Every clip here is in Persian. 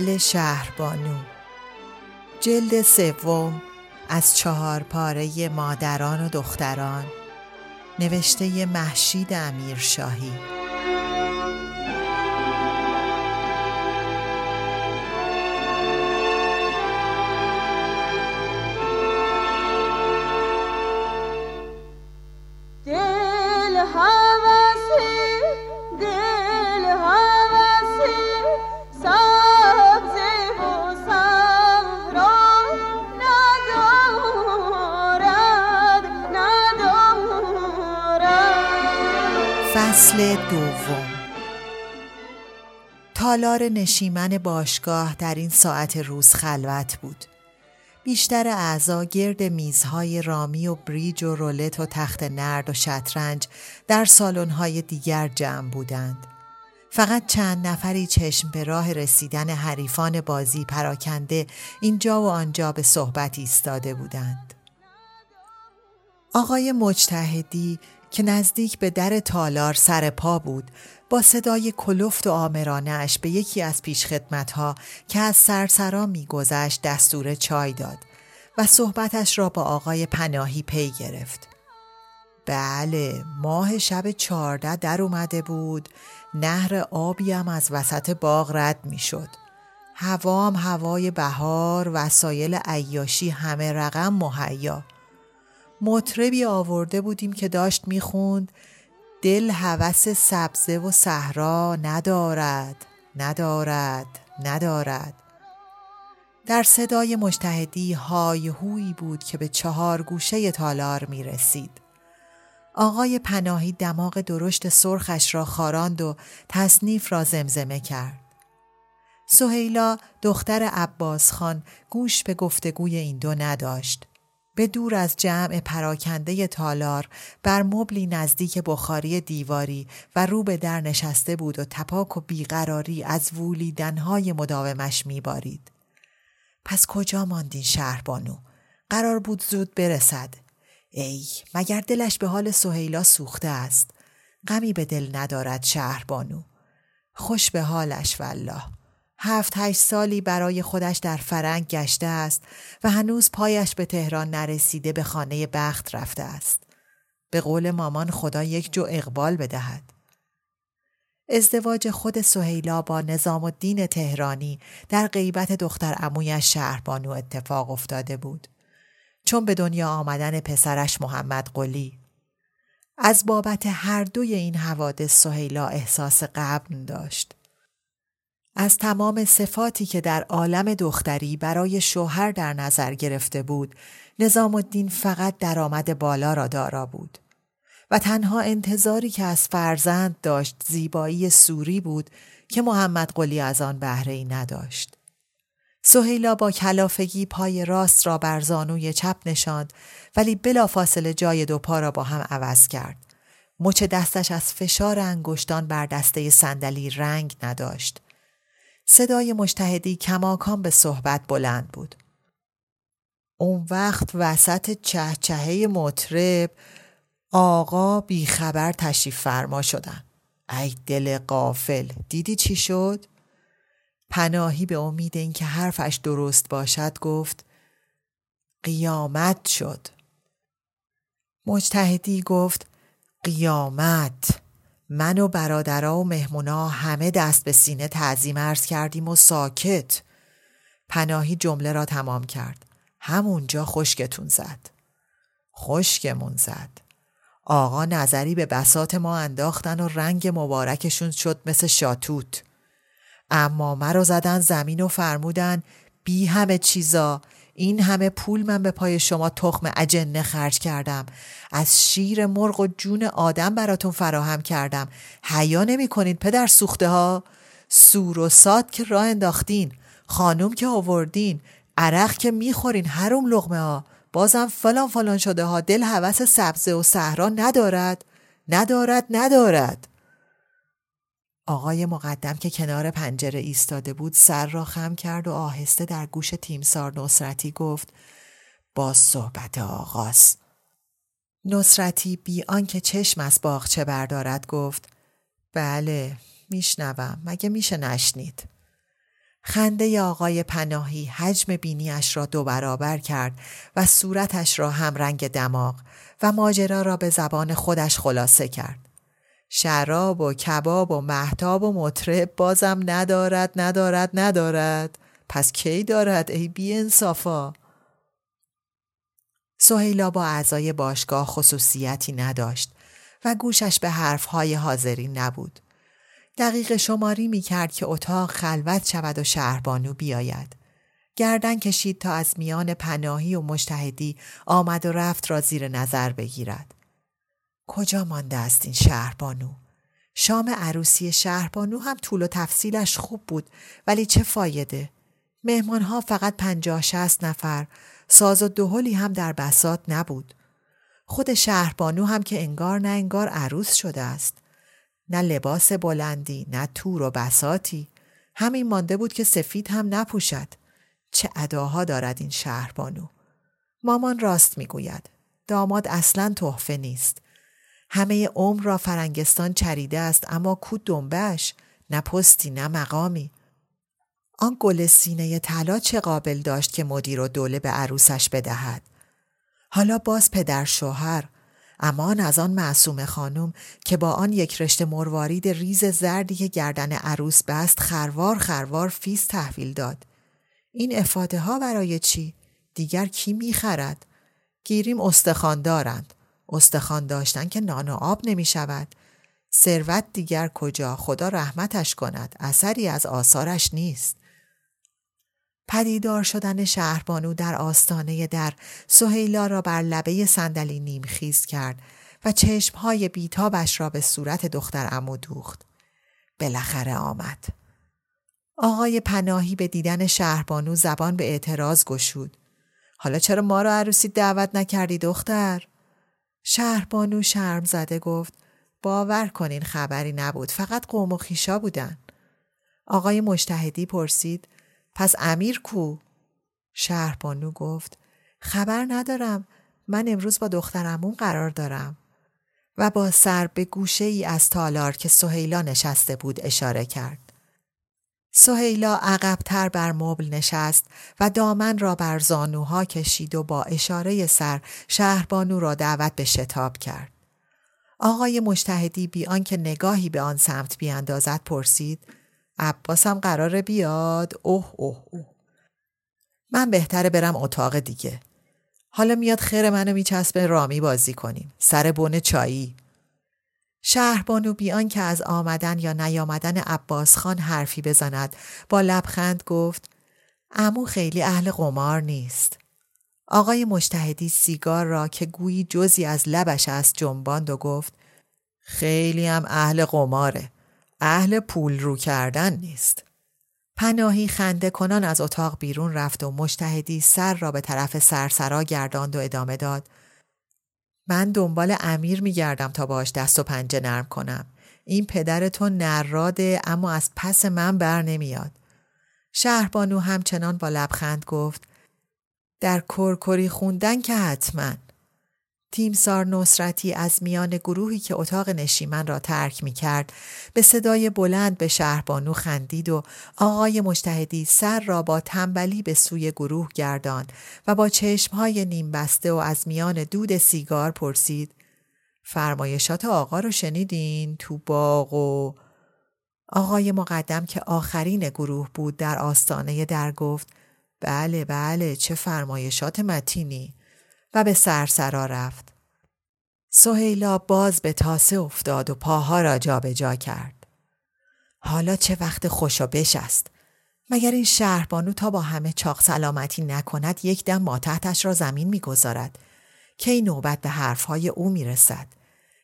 اصل شهربانو جلد سوم از چهار پاره مادران و دختران. نوشته محشید امیرشاهی. فصل دوم تالار نشیمن باشگاه در این ساعت روز خلوت بود. بیشتر اعضا گرد میزهای رامی و بریج و رولت و تخت نرد و شطرنج در سالن‌های دیگر جمع بودند. فقط چند نفری چشم به راه رسیدن حریفان بازی پراکنده اینجا و آنجا به صحبت ایستاده بودند. آقای مجتهدی که نزدیک به در تالار سر پا بود با صدای کلفت و آمرانش به یکی از پیشخدمتها که از سرسرا میگذشت دستور چای داد و صحبتش را با آقای پناهی پی گرفت. بله ماه شب چارده در اومده بود نهر آبی هم از وسط باغ رد می شد. هوام هوای بهار وسایل عیاشی همه رقم مهیا مطربی آورده بودیم که داشت می‌خوند دل هوس سبزه و صحرا ندارد ندارد ندارد در صدای مجتهدی های هوی بود که به چهار گوشه تالار می رسید. آقای پناهی دماغ درشت سرخش را خاراند و تصنیف را زمزمه کرد. سهیلا دختر عباس خان گوش به گفتگوی این دو نداشت. به دور از جمع پراکنده تالار بر مبلی نزدیک بخاری دیواری و رو به در نشسته بود و تپاک و بیقراری از وولیدنهای مداومش میبارید. پس کجا ماندین شهربانو؟ قرار بود زود برسد. ای مگر دلش به حال سهیلا سوخته است. غمی به دل ندارد شهربانو. خوش به حالش والله. هفت هشت سالی برای خودش در فرنگ گشته است و هنوز پایش به تهران نرسیده به خانه بخت رفته است. به قول مامان خدا یک جو اقبال بدهد. ازدواج خود سهیلا با نظام الدین تهرانی در غیبت دختر امویش شهربانو اتفاق افتاده بود. چون به دنیا آمدن پسرش محمد قلی. از بابت هر دوی این حوادث سهیلا احساس قبل داشت. از تمام صفاتی که در عالم دختری برای شوهر در نظر گرفته بود نظام الدین فقط درآمد بالا را دارا بود و تنها انتظاری که از فرزند داشت زیبایی سوری بود که محمد قلی از آن بهره ای نداشت. سهیلا با کلافگی پای راست را بر زانوی چپ نشاند ولی بلافاصله جای دو پا را با هم عوض کرد. مچ دستش از فشار انگشتان بر دسته صندلی رنگ نداشت. صدای مشتهدی کماکان به صحبت بلند بود. اون وقت وسط چهچهه مطرب آقا بیخبر تشریف فرما شدن. ای دل قافل دیدی چی شد؟ پناهی به امید اینکه حرفش درست باشد گفت قیامت شد. مجتهدی گفت قیامت من و برادرها و مهمونا همه دست به سینه تعظیم عرض کردیم و ساکت. پناهی جمله را تمام کرد. همونجا خشکتون زد. خشکمون زد. آقا نظری به بسات ما انداختن و رنگ مبارکشون شد مثل شاتوت. اما مرا زدن زمین و فرمودن بی همه چیزا این همه پول من به پای شما تخم اجنه خرج کردم. از شیر مرغ و جون آدم براتون فراهم کردم. حیا نمی کنید پدر سوخته ها سور و ساد که راه انداختین. خانوم که آوردین. عرق که می‌خورین هروم لغمه ها بازم فلان فلان شده ها دل هوس سبزه و صحرا ندارد. ندارد ندارد. آقای مقدم که کنار پنجره ایستاده بود سر را خم کرد و آهسته در گوش تیمسار نصرتی گفت با صحبت آغاز نصرتی بی آنکه چشم از باغچه بردارد گفت بله میشنوم مگه میشه نشنید خنده آقای پناهی حجم بینیش را دو برابر کرد و صورتش را هم رنگ دماغ و ماجرا را به زبان خودش خلاصه کرد. شراب و کباب و محتاب و مطرب بازم ندارد ندارد ندارد پس کی دارد ای بی انصافا سهیلا با اعضای باشگاه خصوصیتی نداشت و گوشش به حرفهای حاضرین نبود. دقیق شماری می کرد که اتاق خلوت شود و شهربانو بیاید. گردن کشید تا از میان پناهی و مشتهدی آمد و رفت را زیر نظر بگیرد. کجا مانده است این شهربانو؟ شام عروسی شهربانو هم طول و تفصیلش خوب بود ولی چه فایده؟ مهمان ها فقط پنجاه شست نفر ساز و دهلی هم در بسات نبود. خود شهربانو هم که انگار نه انگار عروس شده است. نه لباس بلندی نه تور و بساتی همین مانده بود که سفید هم نپوشد چه اداها دارد این شهربانو مامان راست می‌گوید داماد اصلا تحفه نیست همه عمر را فرنگستان چریده است اما کو دنبش نه پستی نه مقامی آن گل سینه طلا چه قابل داشت که مدیرالدوله به عروسش بدهد حالا باز پدر شوهر امان از آن معصوم خانم که با آن یک رشته مروارید ریز زردی که گردن عروس بست خروار خروار فیس تحویل داد. این افاده ها برای چی؟ دیگر کی می‌خرد؟ گیریم استخان دارند. استخوان داشتن که نان و آب نمی شود. ثروت دیگر کجا خدا رحمتش کند اثری از آثارش نیست. پدیدار شدن شهربانو در آستانه در سهیلا را بر لبه صندلی نیمخیز کرد و چشمهای بیتابش را به صورت دختر امو دوخت. بالاخره آمد. آقای پناهی به دیدن شهربانو زبان به اعتراض گشود. حالا چرا ما را عروسی دعوت نکردی دختر؟ شهربانو شرم زده گفت باور کنین خبری نبود فقط قوم و خیشا بودن. آقای مشتهدی پرسید پس امیر کو؟ شهربانو گفت خبر ندارم من امروز با دخترمون قرار دارم و با سر به گوشه ای از تالار که سهیلا نشسته بود اشاره کرد. سهیلا عقبتر بر مبل نشست و دامن را بر زانوها کشید و با اشاره سر شهربانو را دعوت به شتاب کرد. آقای مشتهدی بی آنکه نگاهی به آن سمت بیاندازد پرسید عباسم قراره بیاد؟ اوه اوه اوه. من بهتره برم اتاق دیگه. حالا میاد خیر منو میچسبه رامی بازی کنیم. سر بن چایی. شهربانو بیان که از آمدن یا نیامدن عباس خان حرفی بزند با لبخند گفت امو خیلی اهل قمار نیست آقای مشتهدی سیگار را که گویی جزی از لبش است جنباند و گفت خیلی هم اهل قماره اهل پول رو کردن نیست. پناهی خنده کنان از اتاق بیرون رفت و مشتهدی سر را به طرف سرسرا گرداند و ادامه داد. من دنبال امیر میگردم تا باش دست و پنجه نرم کنم. این پدر تو نراده اما از پس من بر نمیاد. شهربانو همچنان با لبخند گفت در کرکری خوندن که حتما تیمسار نصرتی از میان گروهی که اتاق نشیمن را ترک می کرد به صدای بلند به شهربانو خندید و آقای مشتهدی سر را با تنبلی به سوی گروه گردان و با چشمهای نیم بسته و از میان دود سیگار پرسید فرمایشات آقا رو شنیدین تو باغ؟ و آقای مقدم که آخرین گروه بود در آستانه در گفت بله بله چه فرمایشات متینی! و به سرسرا رفت. سهیلا باز به تاسه افتاد و پاها را جابجا جا کرد. حالا چه وقت خوش و بش است. مگر این شهربانو تا با همه چاق سلامتی نکند یک دم ماتحتش را زمین می‌گذارد کی نوبت به حرفهای او می‌رسد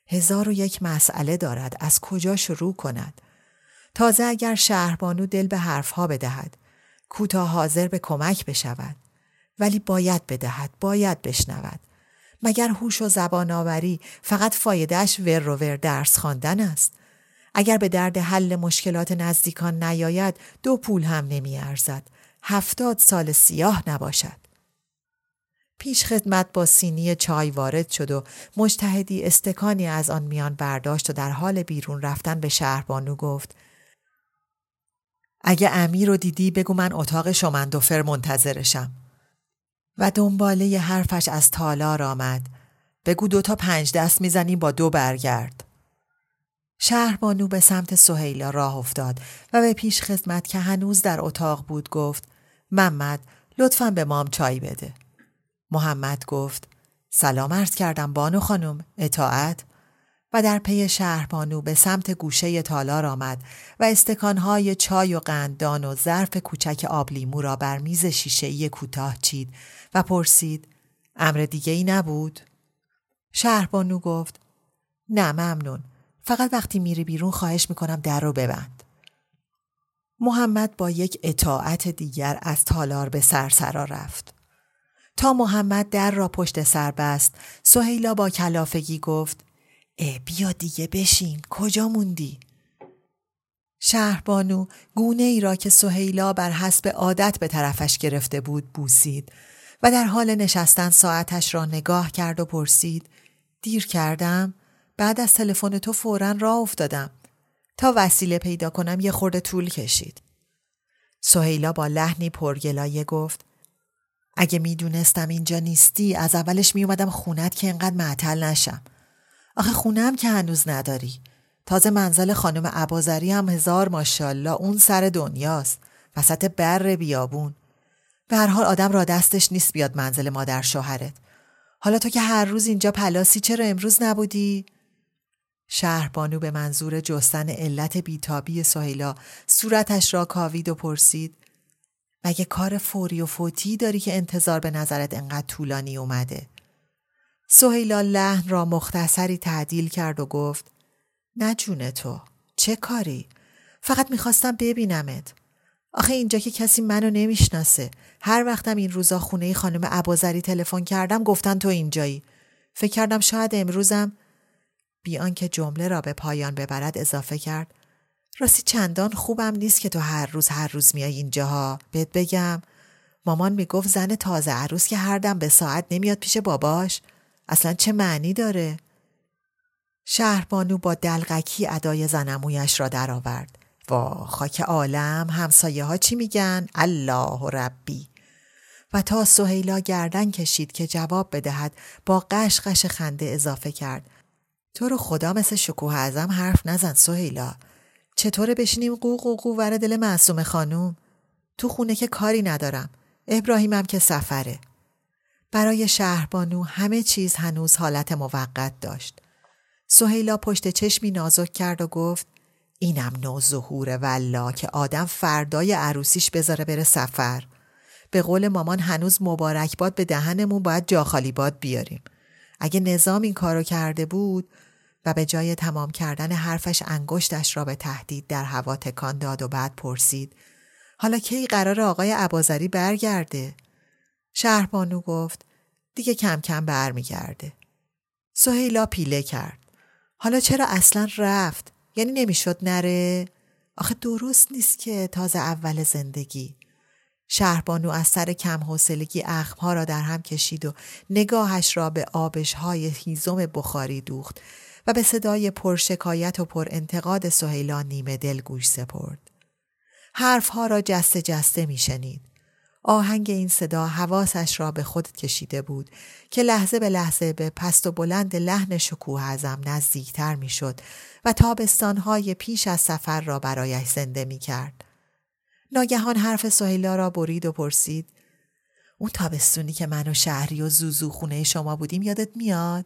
هزار و یک مسئله دارد از کجا شروع کند تازه اگر شهربانو دل به حرفها بدهد کوتاه حاضر به کمک بشود ولی باید بدهد باید بشنود مگر هوش و زبان آوری فقط فایدهش ور و ور درس خواندن است اگر به درد حل مشکلات نزدیکان نیاید دو پول هم نمی ارزد. هفتاد سال سیاه نباشد. پیش خدمت با سینی چای وارد شد و مجتهدی استکانی از آن میان برداشت و در حال بیرون رفتن به شهربانو گفت اگه امیر رو دیدی بگو من اتاق شمندوفر منتظرشم و دنباله حرفش از تالار آمد. بگو دو تا پنج دست می‌زنی با دو برگرد. شهربانو به سمت سهیلا راه افتاد و به پیش خدمت که هنوز در اتاق بود گفت محمد لطفا به مام چای بده. محمد گفت سلام عرض کردم بانو خانم اطاعت؟ و در پی شهربانو به سمت گوشه تالار آمد و استکانهای چای و قندان و ظرف کوچک آبلیمو را بر میز شیشهای کوتاه چید و پرسید امر دیگه ای نبود؟ شهربانو گفت نه ممنون فقط وقتی میری بیرون خواهش می‌کنم در رو ببند. محمد با یک اطاعت دیگر از تالار به سرسرا رفت. تا محمد در را پشت سر بست سهیلا با کلافگی گفت اه بیا دیگه بشین کجا موندی؟ شهربانو گونه ای را که سهیلا بر حسب عادت به طرفش گرفته بود بوسید و در حال نشستن ساعتش را نگاه کرد و پرسید دیر کردم؟ بعد از تلفن تو فورا راه افتادم تا وسیله پیدا کنم یه خورده طول کشید سهیلا با لحنی پرگلایه گفت اگه می‌دونستم اینجا نیستی از اولش میومدم خونت که انقدر معطل نشم آخه خونم که هنوز نداری. تازه منزل خانم عبازری هم هزار ماشالله اون سر دنیاست. وسط بر بیابون. به هر حال آدم را دستش نیست بیاد منزل مادر شوهرت. حالا تو که هر روز اینجا پلاسی چرا امروز نبودی؟ شهربانو به منظور جستن علت بیتابی سهیلا صورتش را کاوید و پرسید. مگه کار فوری و فوتی داری که انتظار به نظرت انقدر طولانی اومده؟ سهیلا لحن را مختصری تعدیل کرد و گفت نه جون تو چه کاری؟ فقط می‌خواستم ببینمت. آخه اینجا که کسی منو نمی‌شناسه. هر وقتم این روزا خونه خانم عبازری تلفن کردم گفتن تو اینجایی. فکر کردم شاید امروزم. بیان که جمله را به پایان ببرد اضافه کرد راستی چندان خوبم نیست که تو هر روز هر روز میای اینجاها. بهت بگم مامان می‌گفت زن تازه عروس که هر دم به ساعت نمیاد پیش باباش. اصلا چه معنی داره؟ شهربانو با دلغکی ادای زنمویش را درآورد. وا خاک عالم همسایه ها چی میگن؟ الله ربی. و تا سهیلا گردن کشید که جواب بدهد با قشقش خنده اضافه کرد. تو رو خدا مثل شکوه ازم حرف نزن سهیلا. چطوره بشینیم قوق و قوور دل معصوم خانوم؟ تو خونه که کاری ندارم. ابراهیمم که سفره. برای شهربانو همه چیز هنوز حالت موقت داشت. سهیلا پشت چشمی نازک کرد و گفت اینم نو ظهور والله که آدم فردای عروسیش بذاره بره سفر. به قول مامان هنوز مبارک باد به دهنمون باید جاخالی باد بیاریم. اگه نظام این کارو کرده بود و به جای تمام کردن حرفش انگشتش را به تهدید در هوا تکان داد و بعد پرسید حالا کی قرار آقای عبازری برگرده؟ شهربانو گفت دیگه کم کم برمیگرده. سهیلا پیله کرد. حالا چرا اصلا رفت؟ یعنی نمی‌شد نره؟ آخه درست نیست که تازه اول زندگی. شهربانو از سر کم حوصلگی اخمها را در هم کشید و نگاهش را به آبشهای هیزم بخاری دوخت و به صدای پرشکایت و پر انتقاد سهیلا نیمه دل گوش سپرد. حرفها را جسته جسته می شنید. آهنگ این صدا حواسش را به خود کشیده بود که لحظه به لحظه به پست و بلند لحن شکوه ازم نزدیکتر می شد و تابستانهای پیش از سفر را برایش زنده می کرد. ناگهان حرف سهیلا را برید و پرسید اون تابستونی که من و شهری و زوزو خونه شما بودیم یادت میاد؟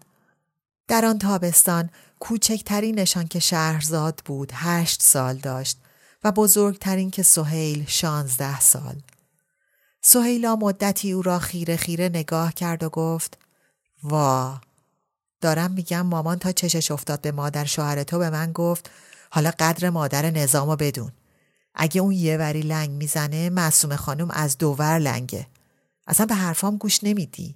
در آن تابستان کوچکترینشان که شهرزاد بود هشت سال داشت و بزرگترین که سهیل شانزده سال. سهیلا مدتی او را خیره خیره نگاه کرد و گفت وا. دارم میگم مامان تا چشش افتاد به مادر شوهر تو به من گفت حالا قدر مادر نظامو بدون. اگه اون یه وری لنگ می‌زنه معصوم خانم از دوور لنگه. اصلا به حرفام گوش نمیدی.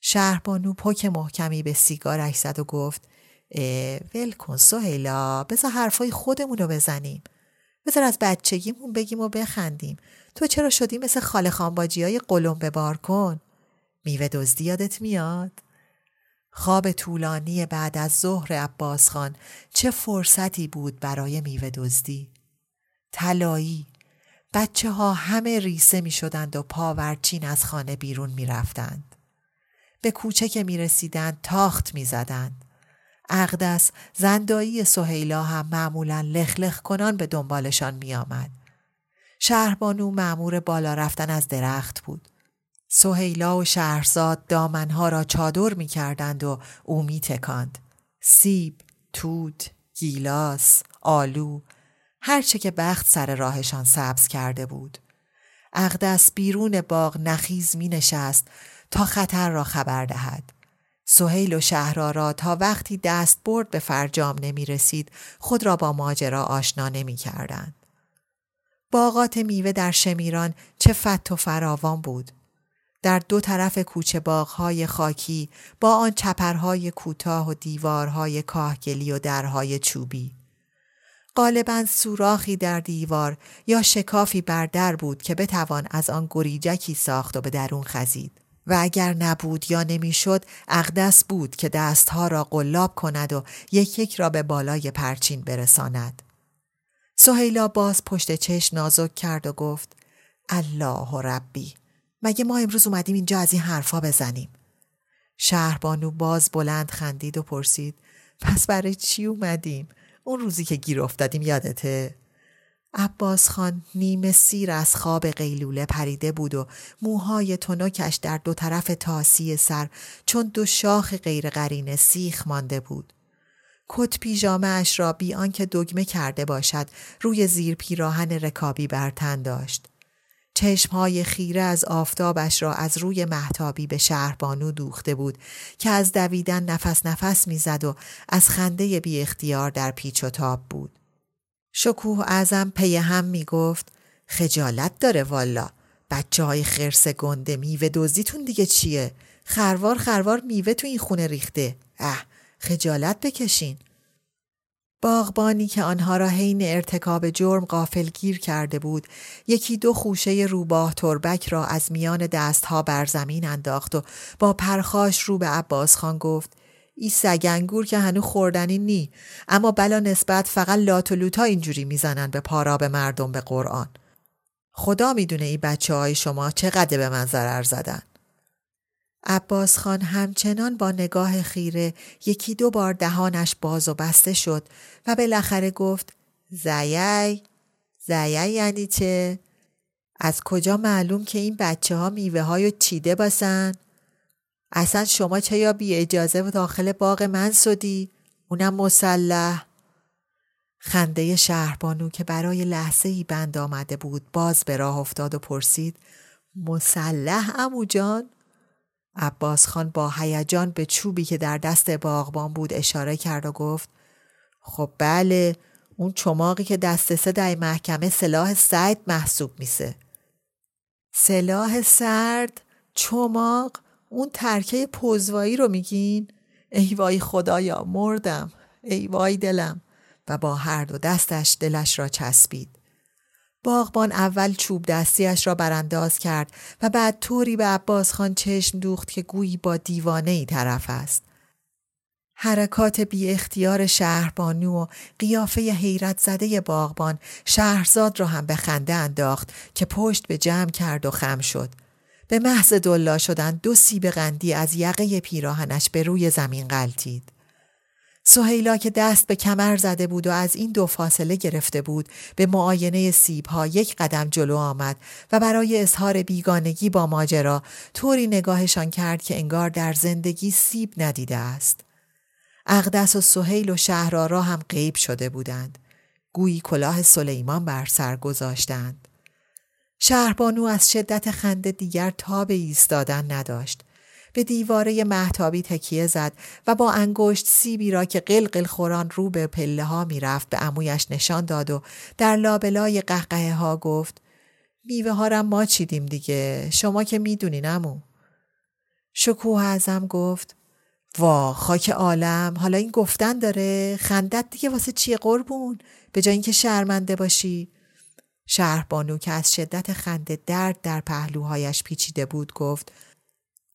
شهربانو پک محکمی به سیگارش زد و گفت ول کن سهیلا بذار حرفای خودمون رو بزنیم. بذار از بچگیمون بگیم و بخندیم. تو چرا شدی مثل خاله خانباجی های قلم به بار کن میوه دزدی یادت میاد خواب طولانی بعد از ظهر عباس خان چه فرصتی بود برای میوه دزدی طلایی بچه ها همه ریسه می شدند و پاورچین از خانه بیرون می رفتند. به کوچه که می رسیدند تاخت می زدند. اقدس زندایی سهیلا هم معمولا لخلخ کنان به دنبالشان می آمد. شهربانو معمور بالا رفتن از درخت بود. سهیلا و شهرزاد دامنها را چادر می کردند و او می تکاند. سیب، توت، گیلاس، آلو، هرچه که بخت سر راهشان سبز کرده بود. اقدس بیرون باغ نخیز می نشست تا خطر را خبر دهد. سهیل و شهرارا تا وقتی دست برد به فرجام نمی رسید خود را با ماجرا آشنا نمی کردند. باغات میوه در شمیران چه فت و فراوان بود. در دو طرف کوچه باغهای خاکی با آن چپرهای کوتاه و دیوارهای کاهگلی و درهای چوبی. غالبا سوراخی در دیوار یا شکافی بر در بود که بتوان از آن گریجکی ساخت و به درون خزید. و اگر نبود یا نمی‌شد اقدس بود که دستها را قلاب کند و یک یک را به بالای پرچین برساند. سهیلا باز پشت چشم نازک کرد و گفت الله ربی مگه ما امروز اومدیم اینجا از این حرفا بزنیم؟ شهربانو باز بلند خندید و پرسید پس برای چی اومدیم؟ اون روزی که گیر افتادیم یادته؟ عباس خان نیمه سیر از خواب قیلوله پریده بود و موهای تنکش در دو طرف تاسی سر چون دو شاخ غیر سیخ مانده بود. کت پیژامه اش را بی آنکه دگمه کرده باشد روی زیر پیراهن رکابی بر تن داشت. چشمهای خیره از آفتابش را از روی محتابی به شهربانو دوخته بود که از دویدن نفس نفس می‌زد و از خنده بی اختیار در پیچ و تاب بود. شکوه اعظم پی هم می گفت خجالت داره والا بچه های خرس گنده میوه دزدیتون دیگه چیه؟ خروار خروار میوه تو این خونه ریخته اه خجالت بکشین. باغبانی که آنها را حین ارتکاب جرم قافل گیر کرده بود یکی دو خوشه روباه تربک را از میان دستها بر زمین انداخت و با پرخاش رو به عباس خان گفت ای سگنگور که هنو خوردنی نی اما بلا نسبت فقط لات و لوتا اینجوری می‌زنن به پارا مردم به قرآن. خدا می‌دونه ای بچه های شما چقدر به من ضرر زدن. عباس خان همچنان با نگاه خیره یکی دو بار دهانش باز و بسته شد و بالاخره گفت زیی زیی یعنی چه؟ از کجا معلوم که این بچه ها میوه های چیده باسن؟ اصلا شما چه یا بی اجازه و داخل باغ من سدی؟ اونم مسلح خنده شهربانو که برای لحظه ای بند آمده بود باز به راه افتاد و پرسید مسلح امو جان؟ عباس خان با هیجان به چوبی که در دست باغبان بود اشاره کرد و گفت خب بله اون چماقی که دست سه در محکمه سلاح سعید محسوب میسه. سلاح سرد چماق اون ترکه پوزوایی رو میگین؟ ای وای خدایا مردم ای وای دلم. و با هر دو دستش دلش را چسبید. باغبان اول چوب دستیش را برانداز کرد و بعد طوری به عباس خان چشم دوخت که گویی با دیوانه ای طرف است. حرکات بی اختیار شهربانو و قیافه حیرت زده باغبان شهرزاد را هم به خنده انداخت که پشت به جمع کرد و خم شد. به محض دلا شدن دو سیب قندی از یقه پیراهنش به روی زمین غلطید. سهیلا که دست به کمر زده بود و از این دو فاصله گرفته بود به معاینه سیب ها یک قدم جلو آمد و برای اظهار بیگانگی با ماجرا طوری نگاهشان کرد که انگار در زندگی سیب ندیده است. اقدس و سهیل و شهرارا هم غیب شده بودند. گویی کلاه سلیمان بر سر گذاشتند. شهربانو از شدت خنده دیگر تاب ایستادن نداشت. به دیواره محتابی تکیه زد و با انگشت سیبی را که قلقل خوران رو به پله ها می رفت به امویش نشان داد و در لابلای قهقه ها گفت میوه ها ما چیدیم دیگه؟ شما که می‌دونین امو شکوه ازم گفت وا خاک عالم حالا این گفتن داره؟ خندت دیگه واسه چیه قربون؟ به جای اینکه شرمنده باشی. شهر بانو که از شدت خنده درد در پهلوهایش پیچیده بود گفت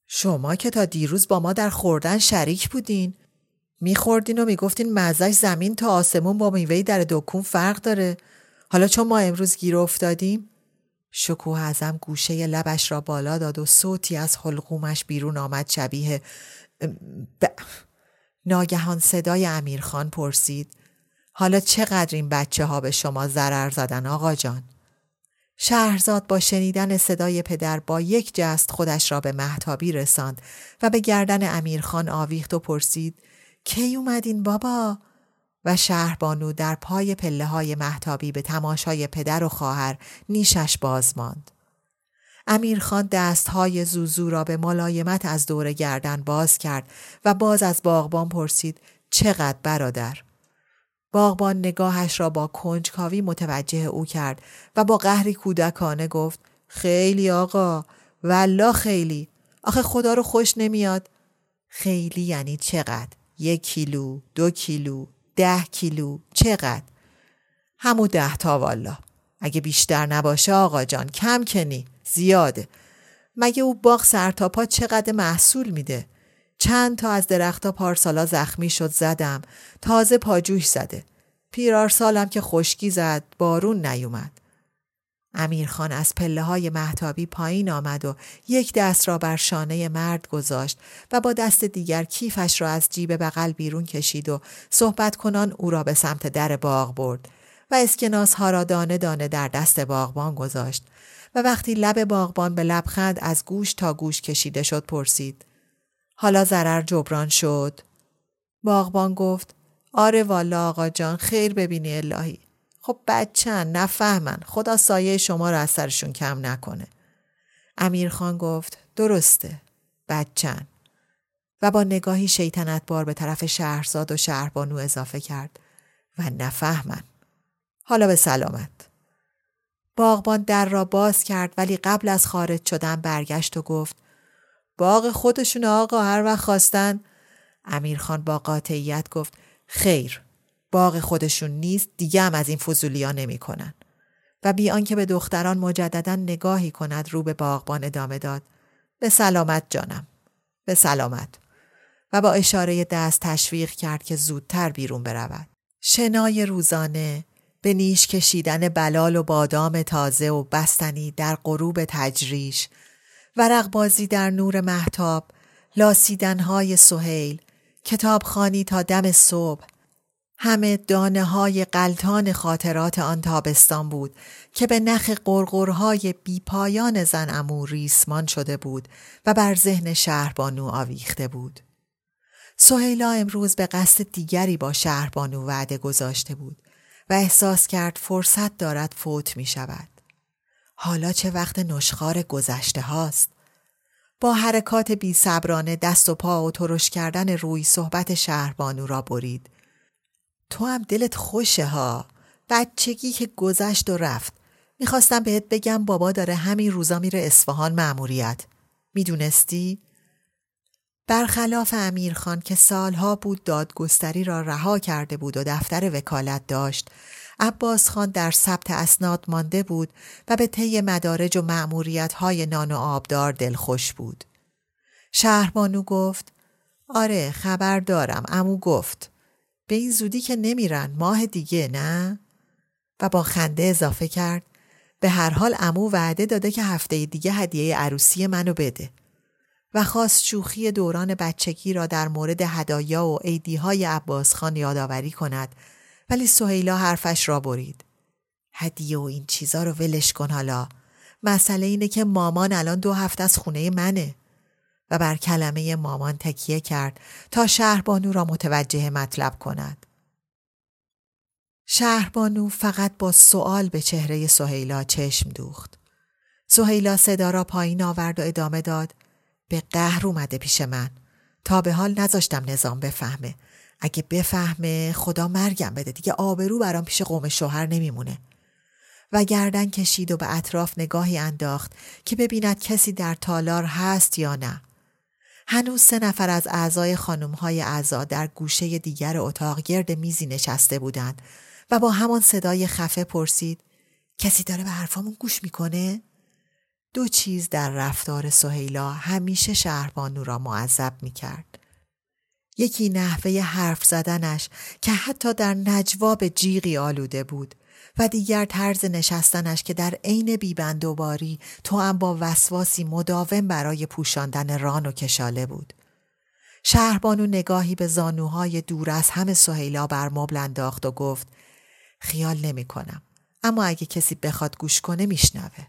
شما که تا دیروز با ما در خوردن شریک بودین. میخوردین و می‌گفتین مزش زمین تا آسمون با میوهی در دکون فرق داره. حالا چون ما امروز گیر افتادیم. شکوه ازم گوشه لبش را بالا داد و صوتی از حلقومش بیرون آمد شبیه ب... ناگهان صدای امیرخان پرسید. حالا چقدر این بچه ها به شما ضرر زدن آقا جان؟ شهرزاد با شنیدن صدای پدر با یک جست خودش را به محتابی رساند و به گردن امیرخان آویخت و پرسید کی اومدین بابا؟ و شهربانو در پای پله های محتابی به تماشای پدر و خواهر نیشش باز ماند. امیرخان دستهای زوزو را به ملایمت از دور گردن باز کرد و باز از باغبان پرسید چقدر برادر؟ باغبان نگاهش را با کنجکاوی متوجه او کرد و با قهری کودکانه گفت خیلی آقا والله خیلی. آخه خدا رو خوش نمیاد. خیلی یعنی چقدر؟ یک کیلو دو کیلو ده کیلو چقدر؟ همو ده تا والا اگه بیشتر نباشه آقا جان کم کنی زیاده. مگه او باغ سرتاپا چقدر محصول میده؟ چند تا از درختها پارسالا زخمی شد زدم. تازه پاجوش زده. پیرار سالم که خشکی زد بارون نیومد. امیرخان از پله های محتابی پایین آمد و یک دست را بر شانه مرد گذاشت و با دست دیگر کیفش را از جیب بغل بیرون کشید و صحبت کنان او را به سمت در باغ برد و اسکناس ها را دانه دانه در دست باغبان گذاشت و وقتی لب باغبان به لبخند از گوش تا گوش کشیده شد پرسید حالا ضرر جبران شد. باغبان گفت آره والا آقا جان خیر ببینی الهی. خب بچن نفهمن خدا سایه شما را از سرشون کم نکنه. امیرخان گفت درسته بچن و با نگاهی شیطنت بار به طرف شهرزاد و شهربانو اضافه کرد و نفهمن. حالا به سلامت. باغبان در را باز کرد ولی قبل از خارج شدن برگشت و گفت باغ خودشون آقا هر وقت خواستن. امیرخان با قاطعیت گفت خیر باغ خودشون نیست دیگه هم از این فضولیا نمی‌کنن. و بی آنکه به دختران مجددا نگاهی کند رو به باغبان ادامه داد. به سلامت جانم به سلامت. و با اشاره دست تشویق کرد که زودتر بیرون برود. شنای روزانه به نیش کشیدن بلال و بادام تازه و بستنی در غروب تجریش ورق بازی در نور محتاب لاسیدنهای سهیل کتابخانی تا دم صبح همه دانه های قلتان خاطرات آن تابستان بود که به نخ قرقرهای بیپایان زن امو ریسمان شده بود و بر ذهن شهربانو آویخته بود. سهیلا امروز به قصد دیگری با شهربانو وعده گذاشته بود و احساس کرد فرصت دارد فوت می شود. حالا چه وقت نشخار گذشته هاست؟ با حرکات بی صبرانه دست و پا و ترش کردن روی صحبت شهربانو را برید. تو هم دلت خوشه ها. بچگی که گذشت و رفت. می‌خواستم بهت بگم بابا داره همین روزا میره اصفهان معموریت. می‌دونستی؟ برخلاف امیرخان که سالها بود دادگستری را رها کرده بود و دفتر وکالت داشت عباس خان در ثبت اسناد مانده بود و به طی مدارج و معموریت های نان و آبدار دلخوش بود. شهربانو گفت آره خبر دارم امو گفت به این زودی که نمیرن ماه دیگه نه؟ و با خنده اضافه کرد به هر حال امو وعده داده که هفته دیگه هدیه عروسی منو بده. و خواست شوخی دوران بچگی را در مورد هدایا و عیدیهای عباس خان یادآوری کند ولی سهیلا حرفش را برید. هدیه و این چیزا رو ولش کن حالا. مسئله اینه که مامان الان دو هفته از خونه منه. و بر کلمه مامان تکیه کرد تا شهربانو را متوجه مطلب کند. شهربانو فقط با سوال به چهره سهیلا چشم دوخت. سهیلا صدا را پایین آورد و ادامه داد به قهر اومده پیش من. تا به حال نذاشتم نظام بفهمه. اگه بفهمه خدا مرگم بده دیگه آبرو برام پیش قوم شوهر نمیمونه. و گردن کشید و به اطراف نگاهی انداخت که ببیند کسی در تالار هست یا نه. هنوز سه نفر از اعضای خانمهای اعضا در گوشه دیگر اتاق گرد میزی نشسته بودند و با همان صدای خفه پرسید کسی داره به حرفامون گوش می‌کنه؟ دو چیز در رفتار سهیلا همیشه شهربانو را معذب می‌کرد. یکی نحوه حرف زدنش که حتی در نجوا به جیغی آلوده بود و دیگر طرز نشستنش که در عین بیبندوباری تو هم با وسواسی مداوم برای پوشاندن ران و کشاله بود. شهربانو نگاهی به زانوهای دور از همه سهیلا بر مبل انداخت و گفت خیال نمی کنم. اما اگه کسی بخواد گوش کنه میشنوه.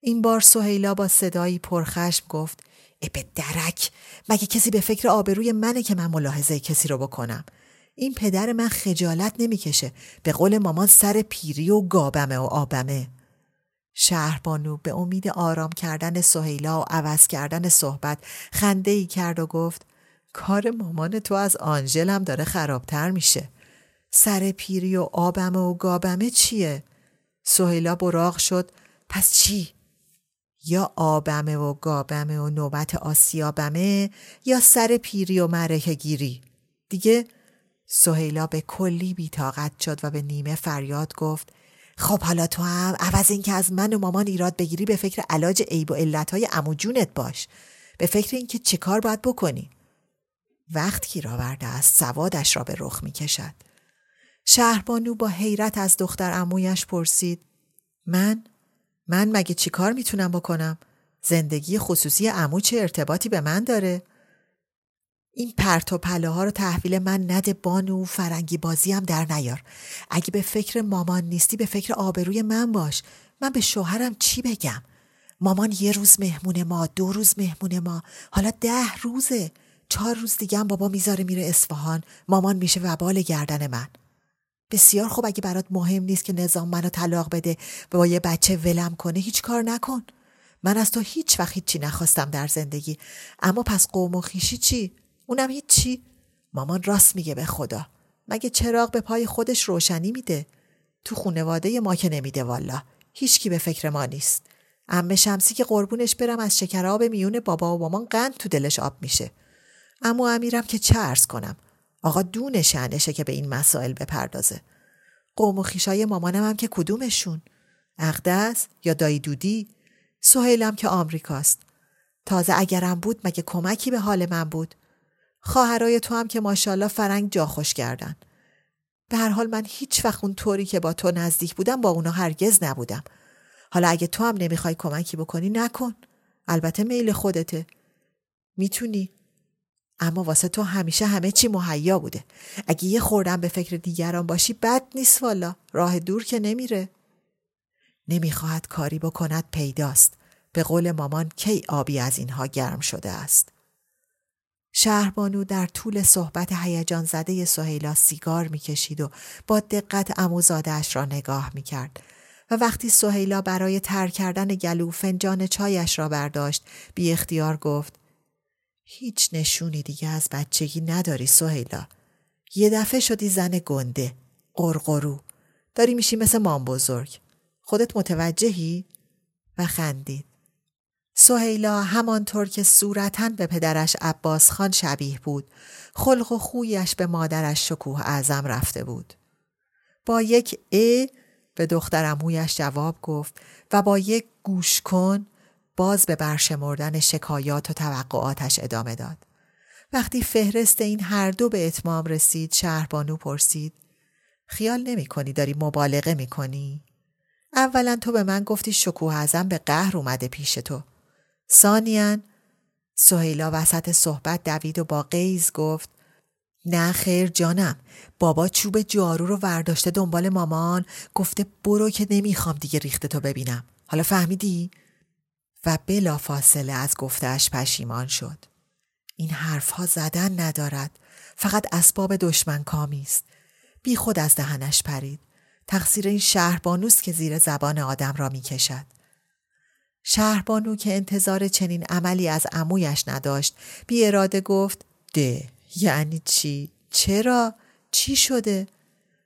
این بار سهیلا با صدایی پرخشم گفت ای به درک مگه کسی به فکر آبروی منه که من ملاحظه کسی رو بکنم؟ این پدر من خجالت نمی‌کشه. به قول مامان سر پیری و گابمه و آبمه. شهربانو به امید آرام کردن سهیلا و عوض کردن صحبت خنده ای کرد و گفت کار مامان تو از آنژل هم داره خرابتر میشه. سر پیری و آبمه و گابمه چیه؟ سهیلا براغ شد. پس چی؟ یا آبمه و گابمه و نوبت آسیابمه یا سر پیری و مرکه گیری. دیگه سهیلا به کلی بیتاقت شد و به نیمه فریاد گفت خب حالا تو هم عوض اینکه از من و مامان ایراد بگیری به فکر علاج عیب و علتهای اموجونت باش. به فکر اینکه چه کار باید بکنی؟ وقت را ورده است سوادش را به رخ می کشد شهربانو با حیرت از دختر امویش پرسید من؟ من مگه چی کار می‌تونم بکنم؟ زندگی خصوصی امو چه ارتباطی به من داره؟ این پرت و پله ها رو تحویل من نده بانو فرنگی بازی هم در نیار. اگه به فکر مامان نیستی به فکر آبروی من باش. من به شوهرم چی بگم؟ مامان یه روز مهمون ما دو روز مهمون ما. حالا ده روزه. چهار روز دیگه هم بابا می‌ذاره میره اصفهان. مامان میشه وبال گردن من. بسیار خوب اگه برات مهم نیست که نظام منو طلاق بده و با یه بچه ولم کنه هیچ کار نکن. من از تو هیچ وقت هیچی نخواستم در زندگی. اما پس قوم و خیشی چی؟ اونم هیچی مامان راست میگه به خدا. مگه چراغ به پای خودش روشنی میده؟ تو خونواده ما که نمیده والا. هیچکی به فکر ما نیست. امه شمسی که قربونش برم از شکراب میون بابا و مامان قند تو دلش آب میشه. اما امیرم که چه ارز کنم؟ آقا دون شعنشه که به این مسائل بپردازه. قوم و خیشای مامانم هم که کدومشون؟ اقدس یا دایی دودی سهیلم که آمریکاست. تازه اگرم بود مگه کمکی به حال من بود؟ خواهرای تو هم که ماشاءالله فرنگ جا خوش کردن. به هر حال من هیچ وقت اون طوری که با تو نزدیک بودم با اونا هرگز نبودم. حالا اگه تو هم نمی‌خوای کمکی بکنی نکن. البته میل خودته. می‌تونی؟ اما واسه تو همیشه همه چی مهیا بوده. اگه یه خوردن به فکر دیگران باشی بد نیست والا. راه دور که نمیره. نمی‌خواهد کاری بکند پیداست. به قول مامان کی آبی از اینها گرم شده است؟ شهربانو در طول صحبت هیجان زده سهیلا سیگار می‌کشید و با دقت اموزادش را نگاه می‌کرد. و وقتی سهیلا برای تر کردن گلو فنجان چایش را برداشت بی اختیار گفت هیچ نشونی دیگه از بچگی نداری سهیلا. یه دفعه شدی زن گنده قرقرو داری میشی مثل مام بزرگ. خودت متوجهی؟ و خندید. سهیلا همانطور که صورتا به پدرش عباس خان شبیه بود خلق و خویش به مادرش شکوه اعظم رفته بود. با یک ا به دخترمویش جواب گفت و با یک گوش کن باز به برشمردن شکایات و توقعاتش ادامه داد. وقتی فهرست این هر دو به اتمام رسید شهربانو پرسید خیال نمی کنی داری مبالغه می کنی؟ اولا تو به من گفتی شکوه ازم به قهر اومده پیش تو. ثانیان سهیلا وسط صحبت دوید و با قیز گفت نه خیر جانم بابا چوب جارو رو ورداشته دنبال مامان گفته برو که نمی‌خوام دیگه ریخته تو ببینم حالا فهمیدی؟ و بلا فاصله از گفتهش پشیمان شد این حرفها زدن ندارد فقط اسباب دشمن کامی است بی خود از دهنش پرید تقصیر این شهربانوست که زیر زبان آدم را می‌کشد شهربانو که انتظار چنین عملی از عمویش نداشت بی اراده گفت ده یعنی چی؟ چرا؟ چی شده؟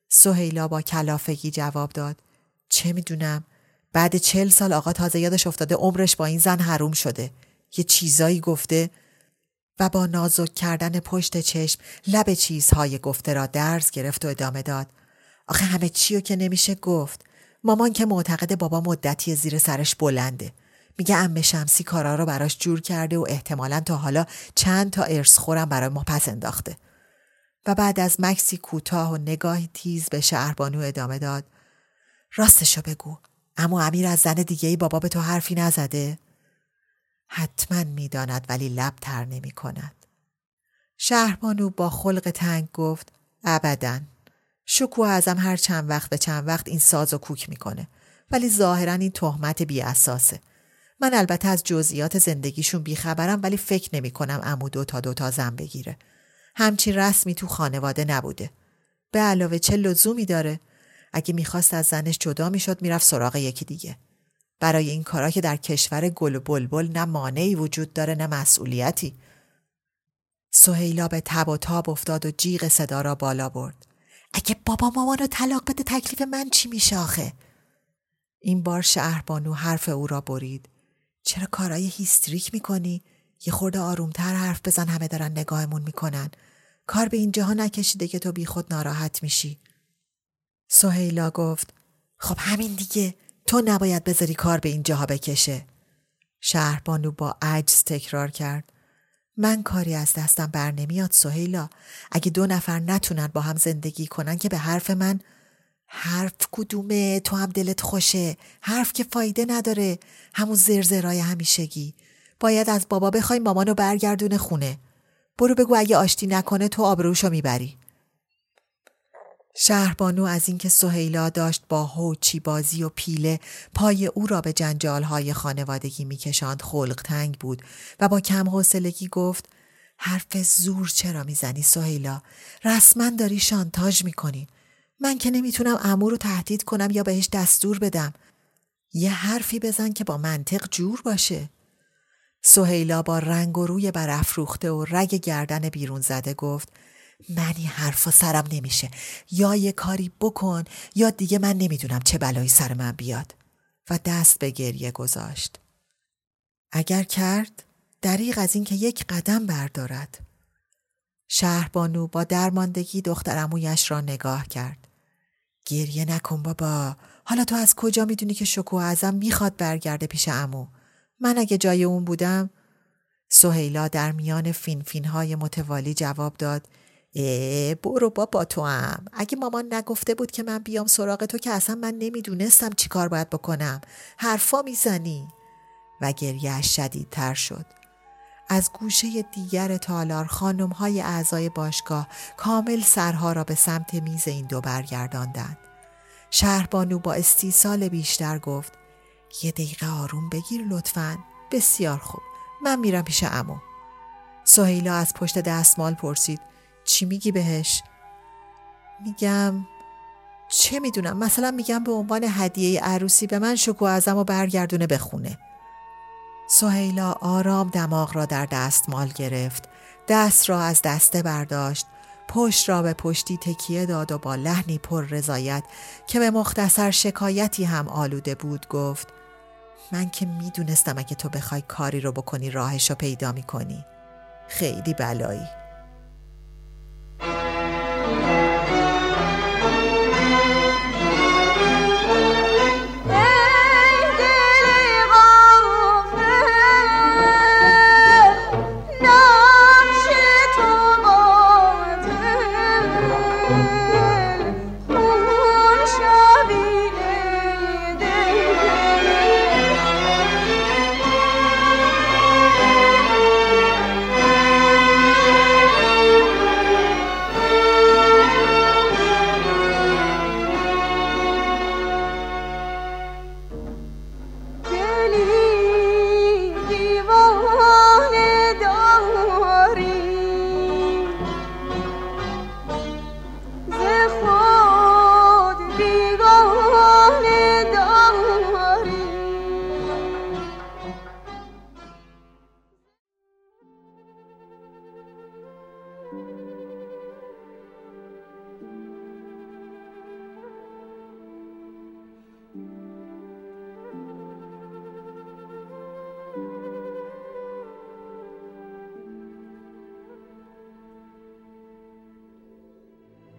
سهیلا با کلافگی جواب داد چه می‌دونم بعد چل سال آقا تازه یادش افتاده عمرش با این زن حروم شده. یه چیزایی گفته و با نازک کردن پشت چشم لب چیزهای گفته را درز گرفت و ادامه داد. آخه همه چیو که نمیشه گفت. مامان که معتقد بابا مدتی زیر سرش بلنده. میگه ام شمسی کارا رو براش جور کرده و احتمالا تا حالا چند تا ارث خورم برای ما پس انداخته. و بعد از مکسی کوتاه و نگاهی تیز به شهربانو ادامه داد. راستشو بگو. اما امیر از زن دیگه ای بابا به تو حرفی نزده حتما می‌داند ولی لب تر نمی کند شهربانو با خلق تنگ گفت ابدا شکوه ازم هر چند وقت به چند وقت این ساز و کوک می‌کنه ولی ظاهرا این تهمت بی اساسه من البته از جزئیات زندگیشون بیخبرم ولی فکر نمی کنم امو دو تا زن بگیره. همچین رسمی تو خانواده نبوده. به علاوه چه لزومی داره؟ اگه می‌خواست از زنش جدا می‌شد می‌رفت سراغ یکی دیگه. برای این کارا که در کشور گل و بلبل نه مانعی وجود داره نه مسئولیتی. سهیلا به تب و تاب افتاد و جیغ صدا را بالا برد. اگه بابا مامان رو طلاق بده تکلیف من چی میشه آخه؟ این بار شهربانو حرف او را برید. چرا کارای هیستریک می‌کنی؟ یه خورده آرومتر حرف بزن همه دارن نگاهمون می‌کنن. کار به اینجاها نکشیده که تو بی خود ناراحت میشی. سهیلا گفت خب همین دیگه تو نباید بذاری کار به اینجاها بکشه. شهربانو با عجز تکرار کرد. من کاری از دستم بر نمیاد سهیلا. اگه دو نفر نتونن با هم زندگی کنن که به حرف من حرف کدومه تو هم دلت خوشه حرف که فایده نداره همون زرزرای همیشگی باید از بابا بخوای مامانو برگردونه خونه برو بگو اگه آشتی نکنه تو آبروشو می‌بری شهربانو از اینکه سهیلا داشت با هوچی بازی و پیله پای او را به جنجالهای خانوادگی میکشاند خلق تنگ بود و با کم حوصلگی گفت حرف زور چرا می‌زنی سهیلا؟ رسما داری شانتاژ می‌کنی. من که نمی‌تونم امو رو تهدید کنم یا بهش دستور بدم. یه حرفی بزن که با منطق جور باشه. سهیلا با رنگ و روی برافروخته و رگ گردن بیرون زده گفت من این حرفا سرم نمیشه. یا یه کاری بکن یا دیگه من نمی‌دونم چه بلایی سر من بیاد. و دست به گریه گذاشت. اگر کرد دریغ از اینکه یک قدم بردارد. شهربانو با درماندگی دخترمویش را نگاه کرد. گریه نکن بابا. حالا تو از کجا می‌دونی که شکو ازم می‌خواد برگرده پیش امو من اگه جای اون بودم؟ سهیلا در میان فین فین های متوالی جواب داد. اه برو بابا تو هم. اگه مامان نگفته بود که من بیام سراغ تو که اصلا من نمی‌دونستم چی کار باید بکنم. حرفا می‌زنی. و گریه شدیدتر شد. از گوشه دیگر تالار خانم های اعضای باشگاه کامل سرها را به سمت میز این دو برگرداندند. شهربانو با استیصال بیشتر گفت یه دقیقه آروم بگیر لطفا. بسیار خوب. من میرم پیش امو سهیلا از پشت دستمال پرسید چی میگی بهش؟ میگم چه می‌دونم؟ مثلا میگم به عنوان هدیه عروسی به من شکو ازم و برگردونه بخونه. سهیلا آرام دماغ را در دستمال گرفت. دست را از دسته برداشت. پشت را به پشتی تکیه داد و با لحنی پر رضایت که به مختصر شکایتی هم آلوده بود گفت من که می‌دونستم اگه تو بخوای کاری رو بکنی راهش رو پیدا می‌کنی. خیلی بلایی.